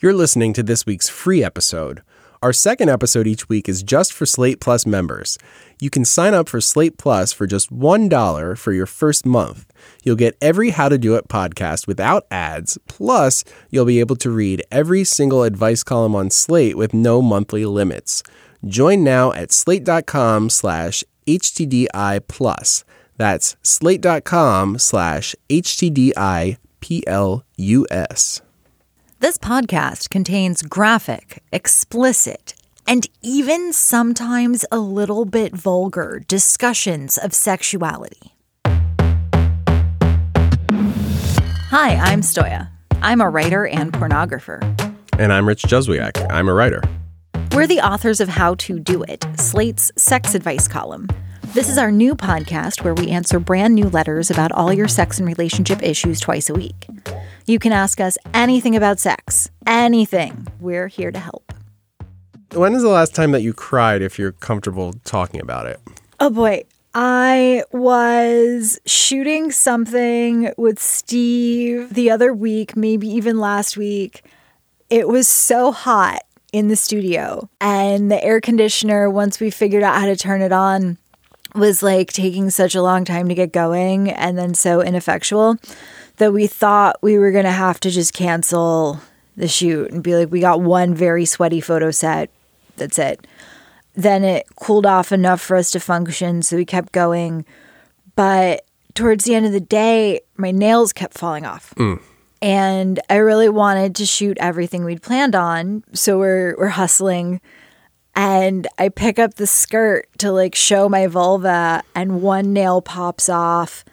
You're listening to this week's free episode. Our second episode each week is just for Slate Plus members. You can sign up for Slate Plus for just $1 for your first month. You'll get every How to Do It podcast without ads, plus, you'll be able to read every single advice column on Slate with no monthly limits. Join now at slate.com slash HTDI plus. That's slate.com slash HTDI PLUS. This podcast contains graphic, explicit, and even sometimes a little bit vulgar discussions of sexuality. Hi, I'm Stoya. I'm a writer and pornographer. And I'm Rich Juzwiak. I'm a writer. We're the authors of How to Do It, Slate's sex advice column. This is our new podcast where we answer brand new letters about all your sex and relationship issues twice a week. You can ask us anything about sex, anything. We're here to help. When is the last time that you cried if you're comfortable talking about it? Oh boy. I was shooting something with Steve the other week, maybe even last week. It was so hot in the studio, and the air conditioner, once we figured out how to turn it on, was like taking such a long time to get going and then so ineffectual that we thought we were going to have to just cancel the shoot and be like, we got one very sweaty photo set. That's it. Then it cooled off enough for us to function. So we kept going. But towards the end of the day, my nails kept falling off. Mm. And I really wanted to shoot everything we'd planned on. So we're, we're hustling and I pick up the skirt to like show my vulva, and one nail pops off.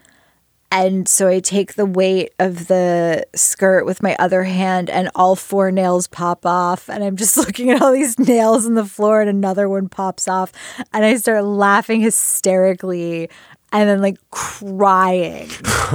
And so I take the weight of the skirt with my other hand, and all four nails pop off. And I'm just looking at all these nails on the floor, and another one pops off. And I start laughing hysterically and then like crying.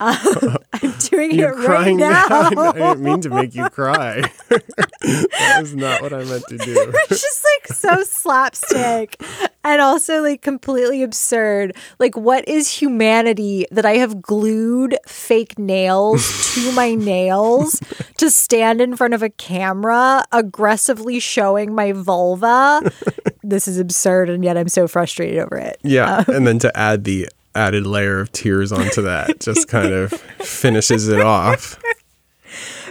um, I'm doing You're it right crying now. I didn't mean to make you cry. that was not what I meant to do. it's just like so slapstick and also like completely absurd. Like, what is humanity that I have glued fake nails to my nails to stand in front of a camera, aggressively showing my vulva? This is absurd, and yet I'm so frustrated over it. Yeah. and then to add the added layer of tears onto that just kind of finishes it off.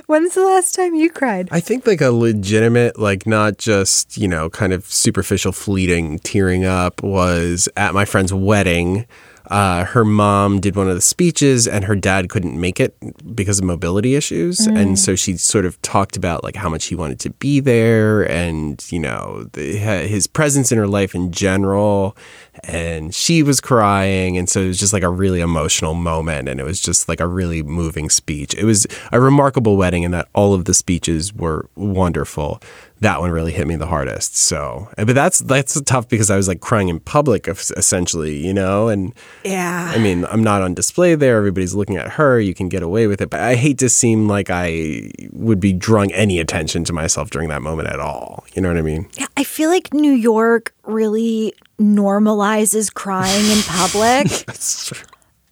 When's the last time you cried? I think like a legitimate, like not just, you know, kind of superficial fleeting tearing up was at my friend's wedding. Uh, her mom did one of the speeches and her dad couldn't make it because of mobility issues. And so she sort of talked about like how much he wanted to be there and, you know, the, his presence in her life in general. And she was crying. And so it was just like a really emotional moment. And it was just like a really moving speech. It was a remarkable wedding in that all of the speeches were wonderful that one really hit me the hardest. So, eh, but that's that's tough because I was like crying in public, essentially, you know. And Yeah. I mean, I'm not on display there. Everybody's looking at her. You can get away with it, but I hate to seem like I would be drawing any attention to myself during that moment at all. You know what I mean? Yeah, I feel like New York really normalizes crying in public. That's true.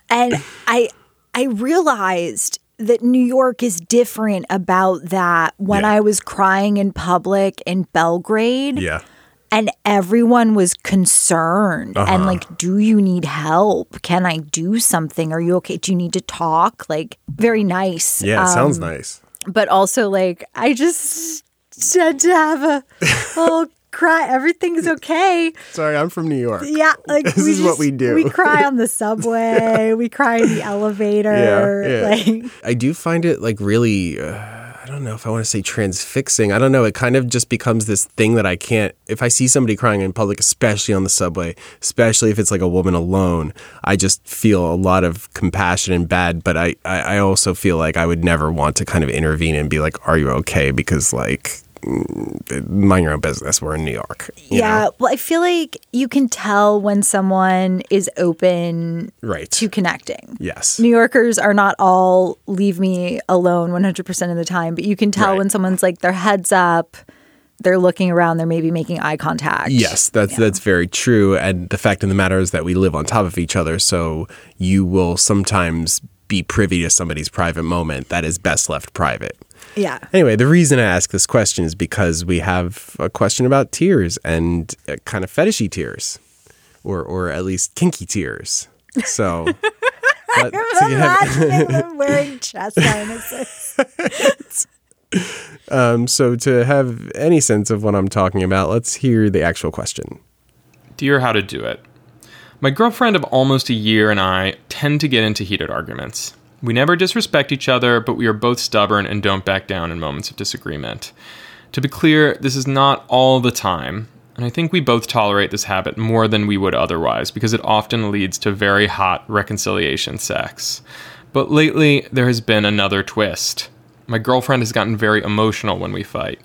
and I I realized that New York is different about that when Yeah. I was crying in public in Belgrade Yeah. and everyone was concerned and Uh-huh. like do you need help? Can I do something? Are you okay? Do you need to talk? Like very nice. Yeah. It sounds Um, nice. But also like I just had to have a little cry. Everything's okay. Sorry, I'm from New York. Yeah, like This we is what we do. We cry on the subway. we cry in the elevator. Yeah, yeah. Like I do find it like really. Uh, I don't know if I want to say transfixing. I don't know. It kind of just becomes this thing that I can't. If I see somebody crying in public, especially on the subway, especially if it's like a woman alone, I just feel a lot of compassion and bad. But I, I, I also feel like I would never want to kind of intervene and be like, "Are you okay?" Because like, mind your own business. We're in New York. you yeah, know? well, I feel like you can tell when someone is open Right. to connecting. yes. New Yorkers are not all leave me alone 100% of the time, but you can tell Right. when someone's like their heads up, they're looking around, they're maybe making eye contact. Yes, that's that's very true. And the fact of the matter is that we live on top of each other, so you will sometimes be privy to somebody's private moment that is best left private. Yeah. Anyway, the reason I ask this question is because we have a question about tears and uh, kind of fetishy tears, or or at least kinky tears. So. but I'm have- them wearing chest harnesses. um, so to have any sense of what I'm talking about, let's hear the actual question. Dear How to Do It. My girlfriend of almost a year and I tend to get into heated arguments. We never disrespect each other, but we are both stubborn and don't back down in moments of disagreement. To be clear, this is not all the time, and I think we both tolerate this habit more than we would otherwise because it often leads to very hot reconciliation sex. But lately, there has been another twist. My girlfriend has gotten very emotional when we fight.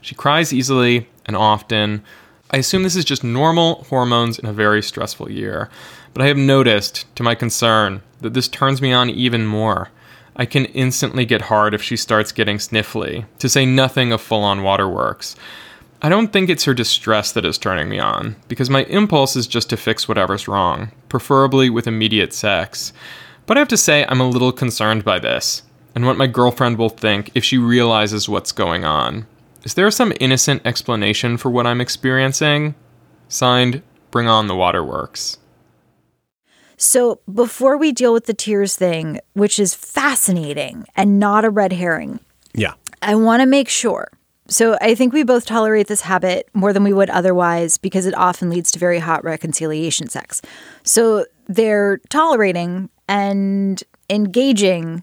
She cries easily and often. I assume this is just normal hormones in a very stressful year, but I have noticed, to my concern, that this turns me on even more. I can instantly get hard if she starts getting sniffly, to say nothing of full on waterworks. I don't think it's her distress that is turning me on, because my impulse is just to fix whatever's wrong, preferably with immediate sex. But I have to say, I'm a little concerned by this, and what my girlfriend will think if she realizes what's going on. Is there some innocent explanation for what I'm experiencing? Signed, Bring On the Waterworks. So, before we deal with the tears thing, which is fascinating and not a red herring, Yeah. I want to make sure. So, I think we both tolerate this habit more than we would otherwise because it often leads to very hot reconciliation sex. So, they're tolerating and engaging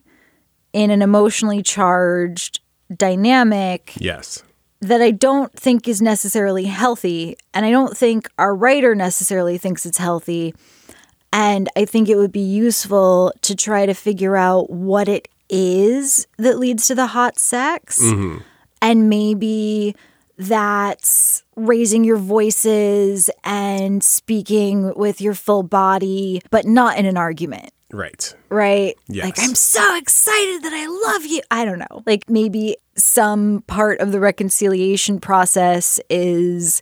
in an emotionally charged dynamic Yes. that I don't think is necessarily healthy. And I don't think our writer necessarily thinks it's healthy. And I think it would be useful to try to figure out what it is that leads to the hot sex. Mm-hmm. And maybe that's raising your voices and speaking with your full body, but not in an argument Right. right? Yes. Like, I'm so excited that I love you. I don't know. Like, maybe some part of the reconciliation process is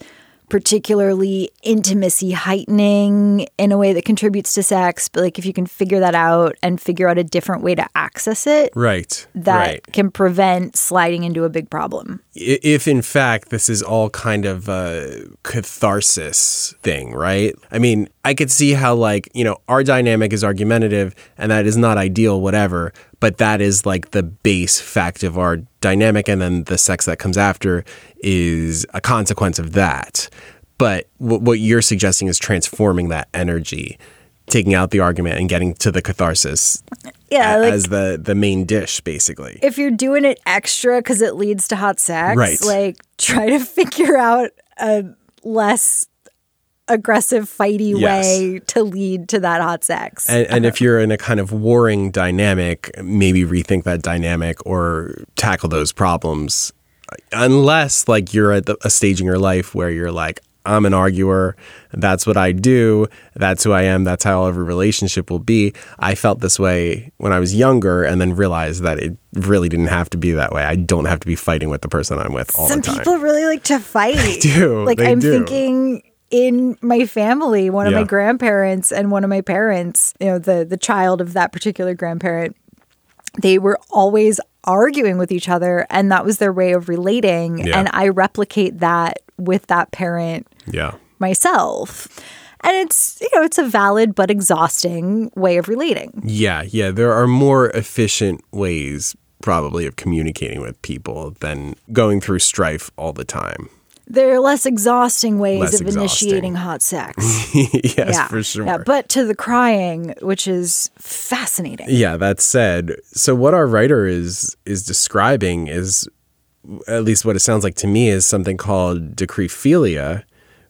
particularly intimacy heightening in a way that contributes to sex. But, like, if you can figure that out and figure out a different way to access it, Right. that right. can prevent sliding into a big problem. If in fact this is all kind of a catharsis thing, right? I mean, I could see how like, you know, our dynamic is argumentative and that is not ideal whatever, but that is like the base fact of our dynamic and then the sex that comes after is a consequence of that. But what what you're suggesting is transforming that energy, taking out the argument and getting to the catharsis Yeah. a- Like, as the the main dish basically. if you're doing it extra because it leads to hot sex, Right. like try to figure out a less aggressive, fighty Yes. way to lead to that hot sex. And, and if you're in a kind of warring dynamic, maybe rethink that dynamic or tackle those problems. Unless, like, you're at the, a stage in your life where you're like, I'm an arguer. That's what I do. That's who I am. That's how every relationship will be. I felt this way when I was younger and then realized that it really didn't have to be that way. I don't have to be fighting with the person I'm with all Some the time. people really like to fight. do. Like They I'm do. thinking in my family, one of my grandparents and one of my parents, you know, the the child of that particular grandparent, they were always arguing with each other and that was their way of relating. Yeah. And I replicate that with that parent yeah. myself. And it's, you know, it's a valid but exhausting way of relating. Yeah, yeah. There are more efficient ways, probably, of communicating with people than going through strife all the time. There are less exhausting ways Less of exhausting. initiating hot sex. yes, yeah, for sure. Yeah, but to the crying, which is fascinating. Yeah, that said, so what our writer is is describing is at least what it sounds like to me is something called dacryphilia,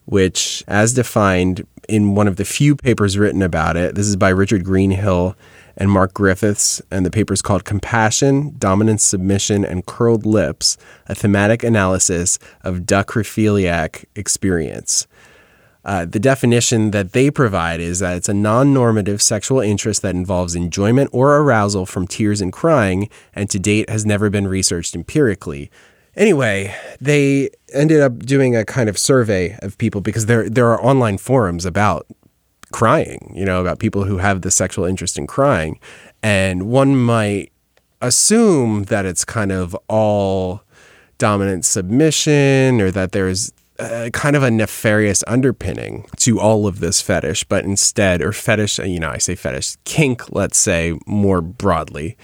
which as defined in one of the few papers written about it, this is by Richard Greenhill and Mark Griffiths, and the paper is called Compassion, Dominance, Submission, and Curled Lips, a thematic analysis of dacryphiliac experience. Uh, the definition that they provide is that it's a non normative sexual interest that involves enjoyment or arousal from tears and crying, and to date has never been researched empirically. Anyway, they ended up doing a kind of survey of people because there, there are online forums about crying, you know, about people who have the sexual interest in crying. And one might assume that it's kind of all dominant submission or that there's kind of a nefarious underpinning to all of this fetish, but instead, or fetish, you know, I say fetish, kink, let's say more broadly.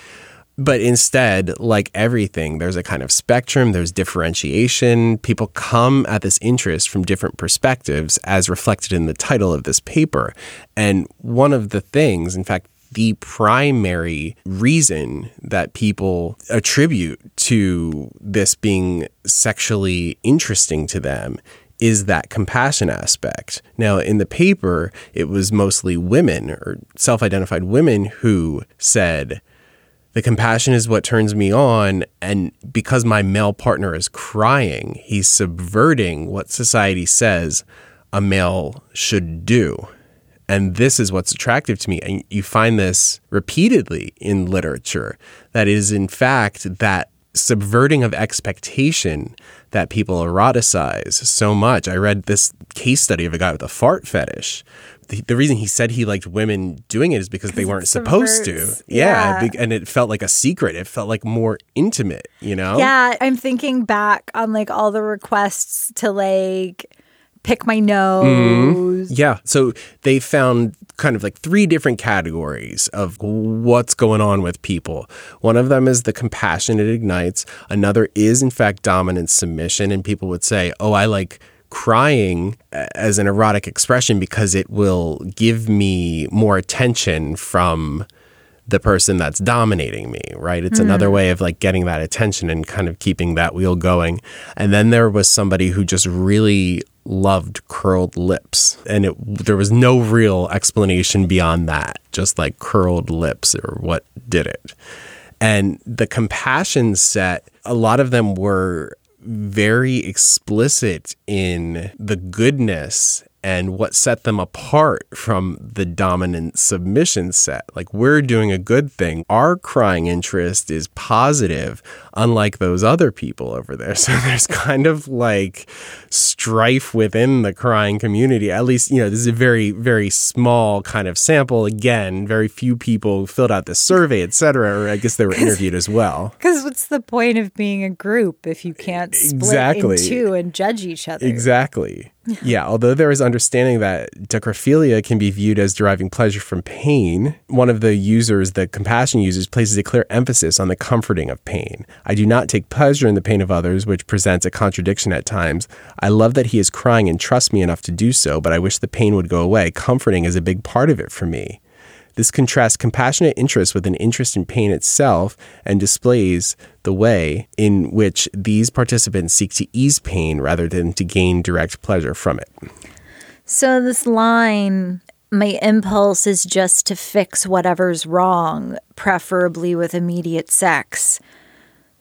But instead, like everything, there's a kind of spectrum, there's differentiation. People come at this interest from different perspectives, as reflected in the title of this paper. And one of the things, in fact, the primary reason that people attribute to this being sexually interesting to them is that compassion aspect. Now, in the paper, it was mostly women or self identified women who said, the compassion is what turns me on. And because my male partner is crying, he's subverting what society says a male should do. And this is what's attractive to me. And you find this repeatedly in literature that is, in fact, that subverting of expectation that people eroticize so much. I read this case study of a guy with a fart fetish. The, reason he said he liked women doing it is because they weren't supposed to. Yeah. Yeah. And it felt like a secret. It felt like more intimate, you know? Yeah, I'm thinking back on like all the requests to like pick my nose. Mm-hmm. Yeah. So they found kind of like three different categories of what's going on with people. One of them is the compassion it ignites. Another is, in fact, dominant submission. And people would say, oh, I like crying as an erotic expression because it will give me more attention from the person that's dominating me, right? It's another hmm. way of like getting that attention and kind of keeping that wheel going. And then there was somebody who just really loved curled lips and it there was no real explanation beyond that, just like curled lips or what did it. And the compassion set, a lot of them were very explicit in the goodness and what set them apart from the dominant submission set. Like, we're doing a good thing. Our crying interest is positive, unlike those other people over there. So there's kind of like strife within the crying community. At least, you know, this is a very, very small kind of sample. Again, very few people filled out this survey, et cetera, or I guess they were interviewed as well. Because what's the point of being a group if you can't split Exactly. in two and judge each other? Exactly. Yeah, although there is understanding that dacryphilia can be viewed as deriving pleasure from pain, one of the users, the compassion users, places a clear emphasis on the comforting of pain. I do not take pleasure in the pain of others, which presents a contradiction at times. I love that he is crying and trusts me enough to do so, but I wish the pain would go away. Comforting is a big part of it for me. This contrasts compassionate interest with an interest in pain itself and displays the way in which these participants seek to ease pain rather than to gain direct pleasure from it. So this line, my impulse is just to fix whatever's wrong, preferably with immediate sex.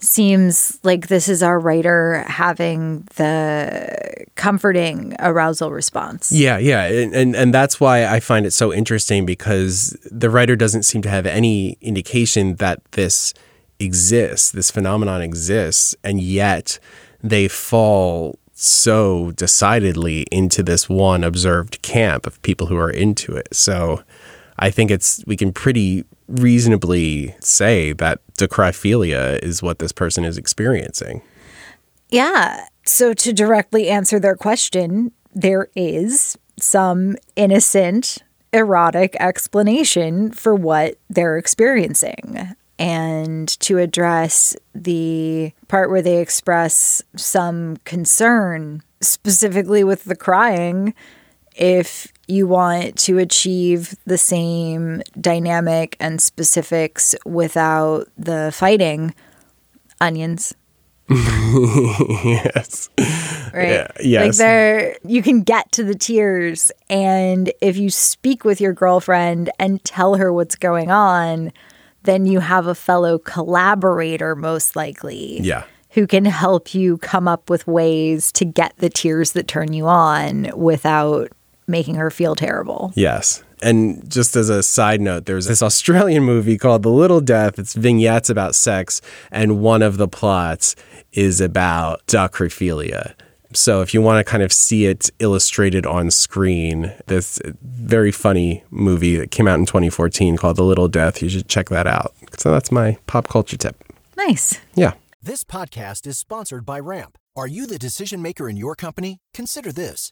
Seems like this is our writer having the comforting arousal response. Yeah, yeah, and, and and that's why I find it so interesting because the writer doesn't seem to have any indication that this exists, this phenomenon exists, and yet they fall so decidedly into this one observed camp of people who are into it. So I think it's we can pretty reasonably say that dacryphilia is what this person is experiencing. Yeah. So to directly answer their question, there is some innocent erotic explanation for what they're experiencing. And to address the part where they express some concern, specifically with the crying, if you want to achieve the same dynamic and specifics without the fighting, onions yes. right? Yeah, yes. Like there you can get to the tears and if you speak with your girlfriend and tell her what's going on, then you have a fellow collaborator most likely. Yeah. Who can help you come up with ways to get the tears that turn you on without making her feel terrible. Yes. And just as a side note, there's this Australian movie called The Little Death. It's vignettes about sex, and one of the plots is about dacryphilia. So if you want to kind of see it illustrated on screen, this very funny movie that came out in 2014 called The Little Death, you should check that out So that's my pop culture tip. Nice. Yeah. This podcast is sponsored by Ramp. Are you the decision maker in your company? Consider this.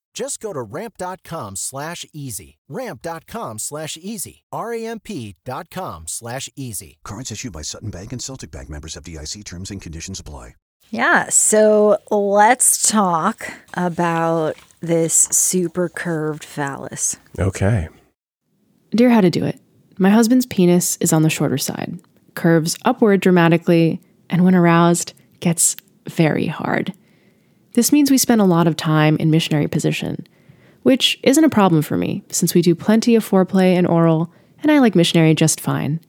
Just go to ramp.com slash easy. Ramp.com slash easy. R-A-M-P.com slash easy. Cards issued by Sutton Bank and Celtic Bank members FDIC terms and conditions apply. Yeah, so let's talk about this super curved phallus. Okay. Dear How to Do It, my husband's penis is on the shorter side, curves upward dramatically, and when aroused, gets very hard. This means we spend a lot of time in missionary position, which isn't a problem for me since we do plenty of foreplay and oral, and I like missionary just fine.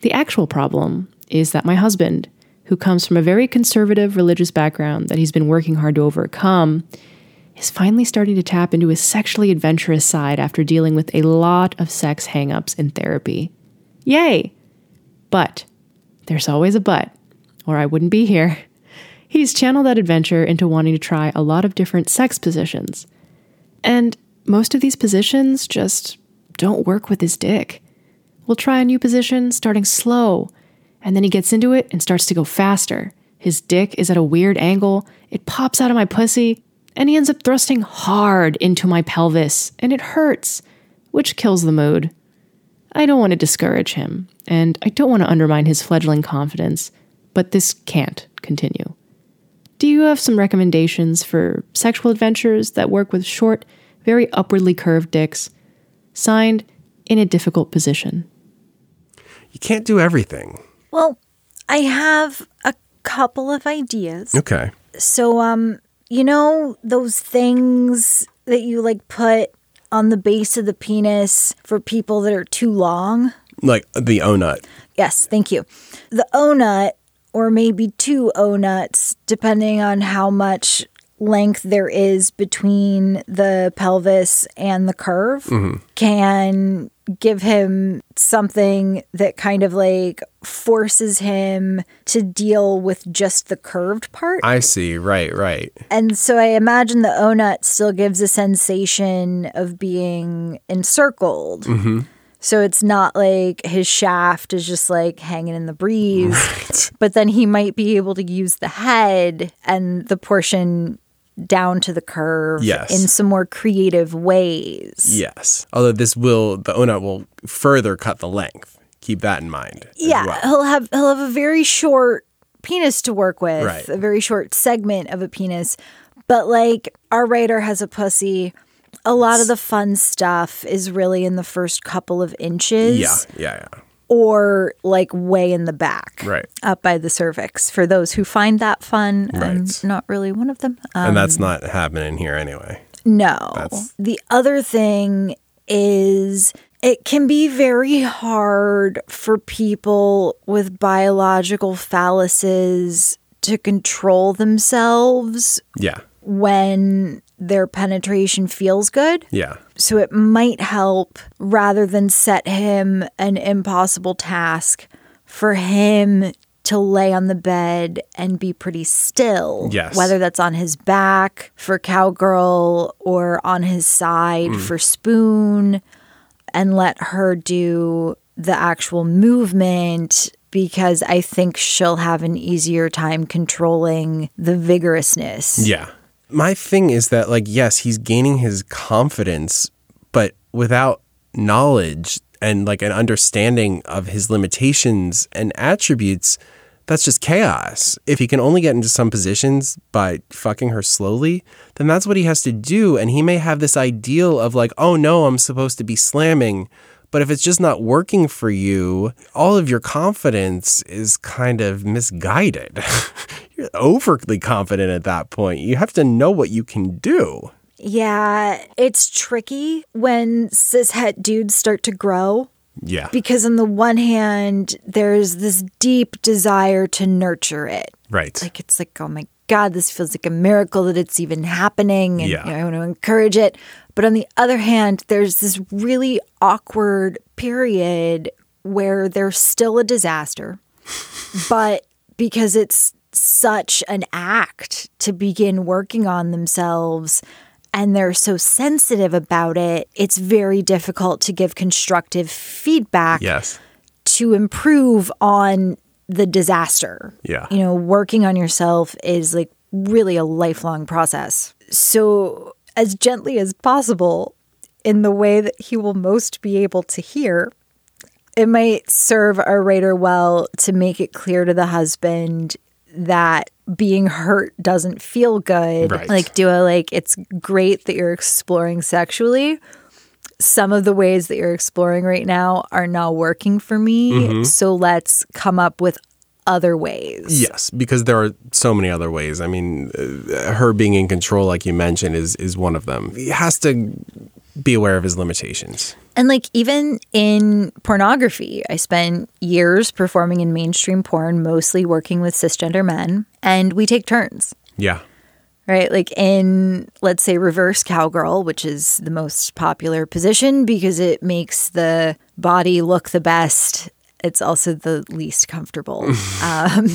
The actual problem is that my husband, who comes from a very conservative religious background that he's been working hard to overcome, is finally starting to tap into his sexually adventurous side after dealing with a lot of sex hangups in therapy. Yay! But there's always a but, or I wouldn't be here. He's channeled that adventure into wanting to try a lot of different sex positions. And most of these positions just don't work with his dick. We'll try a new position starting slow, and then he gets into it and starts to go faster. His dick is at a weird angle, it pops out of my pussy, and he ends up thrusting hard into my pelvis, and it hurts, which kills the mood. I don't want to discourage him, and I don't want to undermine his fledgling confidence, but this can't continue. Do you have some recommendations for sexual adventures that work with short, very upwardly curved dicks? Signed, in a difficult position. You can't do everything. Well, I have a couple of ideas. Okay. So, um, you know those things that you like put on the base of the penis for people that are too long? Like the Ohnut. Yes, thank you. The Ohnut, or maybe two Ohnuts, depending on how much length there is between the pelvis and the curve, mm-hmm. can give him something that kind of like forces him to deal with just the curved part. I see. Right, right. And so I imagine the Ohnut still gives a sensation of being encircled. Mm-hmm. So it's not like his shaft is just like hanging in the breeze, but then he might be able to use the head and the portion down to the curve Yes. in some more creative ways. Yes. Although this will, the Ohnut will further cut the length. Keep that in mind. Yeah, well. he'll have he'll have a very short penis to work with, Right. a very short segment of a penis. But like our writer has a pussy. A lot of the fun stuff is really in the first couple of inches. Yeah, yeah, yeah. Or like way in the back. Right. Up by the cervix. For those who find that fun, I'm not really one of them. Um, and that's not happening here anyway. no. That's- The other thing is it can be very hard for people with biological phalluses to control themselves Yeah, when their penetration feels good. yeah. So it might help rather than set him an impossible task for him to lay on the bed and be pretty still. Yes. Whether that's on his back for cowgirl or on his side Mm. for spoon and let her do the actual movement because I think she'll have an easier time controlling the vigorousness. Yeah. My thing is that, like, yes, he's gaining his confidence, but without knowledge and like an understanding of his limitations and attributes, that's just chaos. If he can only get into some positions by fucking her slowly, then that's what he has to do. And he may have this ideal of like, oh no, I'm supposed to be slamming, But if it's just not working for you, all of your confidence is kind of misguided. You're overly confident at that point. You have to know what you can do. Yeah, it's tricky when cishet dudes start to grow Yeah. because, on the one hand, there's this deep desire to nurture it. right. Like, it's like, oh my God, this feels like a miracle that it's even happening. And Yeah. you know, I want to encourage it. But on the other hand, there's this really awkward period where there's still a disaster. but because it's such an act to begin working on themselves and they're so sensitive about it, it's very difficult to give constructive feedback yes. to improve on the disaster. Yeah. You know, working on yourself is like really a lifelong process. So, as gently as possible, in the way that he will most be able to hear, it might serve our writer well to make it clear to the husband that being hurt doesn't feel good. Right. Like, do a like, it's great that you're exploring sexually. Some of the ways that you're exploring right now are not working for me. Mm-hmm. So let's come up with other ways. Yes, because there are so many other ways. I mean, uh, her being in control, like you mentioned, is is one of them. He has to be aware of his limitations. And like even in pornography, I spent years performing in mainstream porn, mostly working with cisgender men, and we take turns. Yeah. Right? Like in, let's say, reverse cowgirl, which is the most popular position because it makes the body look the best. It's also the least comfortable. um,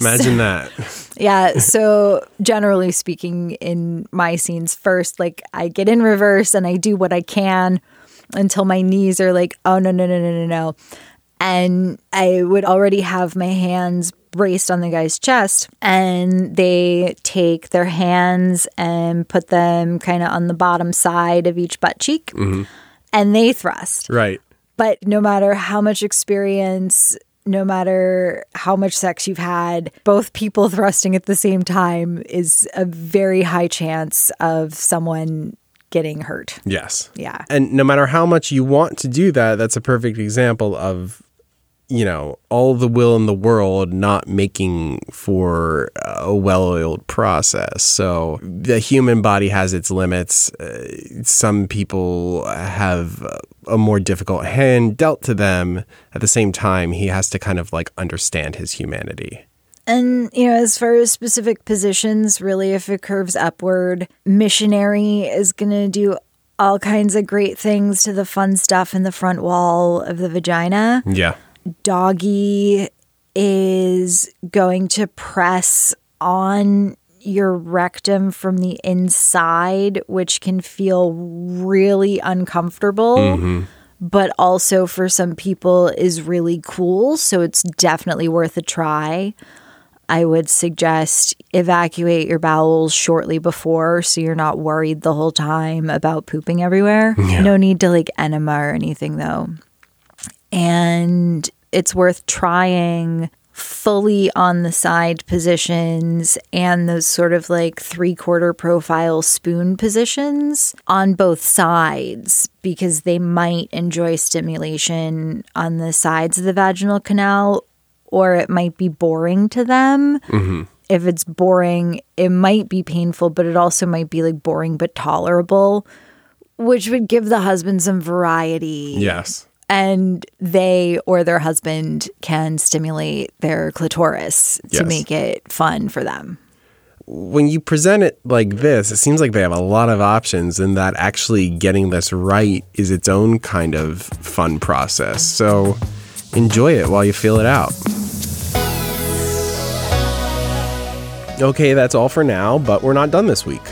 Imagine that. yeah. So, generally speaking, in my scenes, first, like I get in reverse and I do what I can until my knees are like, oh, no, no, no, no, no, no. And I would already have my hands braced on the guy's chest, and they take their hands and put them kind of on the bottom side of each butt cheek, mm-hmm. and they thrust. Right. But no matter how much experience, no matter how much sex you've had, both people thrusting at the same time is a very high chance of someone getting hurt. Yes. Yeah. And no matter how much you want to do that, that's a perfect example of, you know, all the will in the world not making for a well oiled process. So the human body has its limits. Uh, some people have a more difficult hand dealt to them. At the same time, he has to kind of like understand his humanity. And, you know, as far as specific positions, really, if it curves upward, missionary is going to do all kinds of great things to the fun stuff in the front wall of the vagina. Yeah. Doggy is going to press on your rectum from the inside, which can feel really uncomfortable. Mm-hmm. But also for some people is really cool. So it's definitely worth a try. I would suggest evacuate your bowels shortly before so you're not worried the whole time about pooping everywhere. No need to like enema or anything though and it's worth trying fully on the side positions and those sort of like three quarter profile spoon positions on both sides because they might enjoy stimulation on the sides of the vaginal canal or it might be boring to them. Mm-hmm. If it's boring, it might be painful, but it also might be like boring but tolerable, which would give the husband some variety Yes. And they or their husband can stimulate their clitoris to Yes. make it fun for them. when you present it like this, it seems like they have a lot of options, and that actually getting this right is its own kind of fun process. So enjoy it while you feel it out. Okay, that's all for now, but we're not done this week.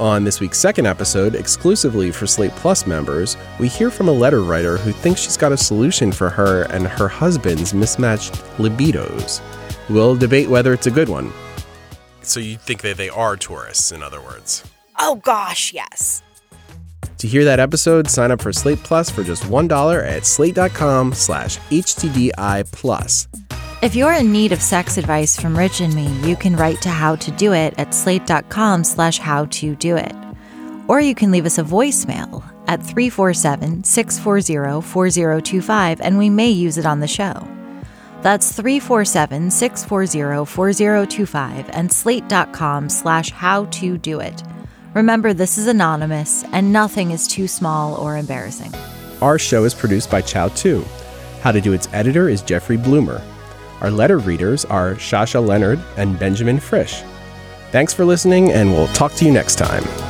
On this week's second episode, exclusively for Slate Plus members, we hear from a letter writer who thinks she's got a solution for her and her husband's mismatched libidos. We'll debate whether it's a good one. So you think that they are tourists, in other words. Oh gosh, yes. To hear that episode, sign up for Slate Plus for just $1 at slate.com slash HTDI plus. If you're in need of sex advice from Rich and me, you can write to how to do it at slate.com slash how to do it. Or you can leave us a voicemail at 347 640 4025 and we may use it on the show. That's 347 640 4025 and slate.com slash how to do it. Remember, this is anonymous and nothing is too small or embarrassing. Our show is produced by Chau Tu. How to Do It's editor is Jeffrey Bloomer. Our letter readers are Shasha Leonard and Benjamin Frisch. Thanks for listening, and we'll talk to you next time.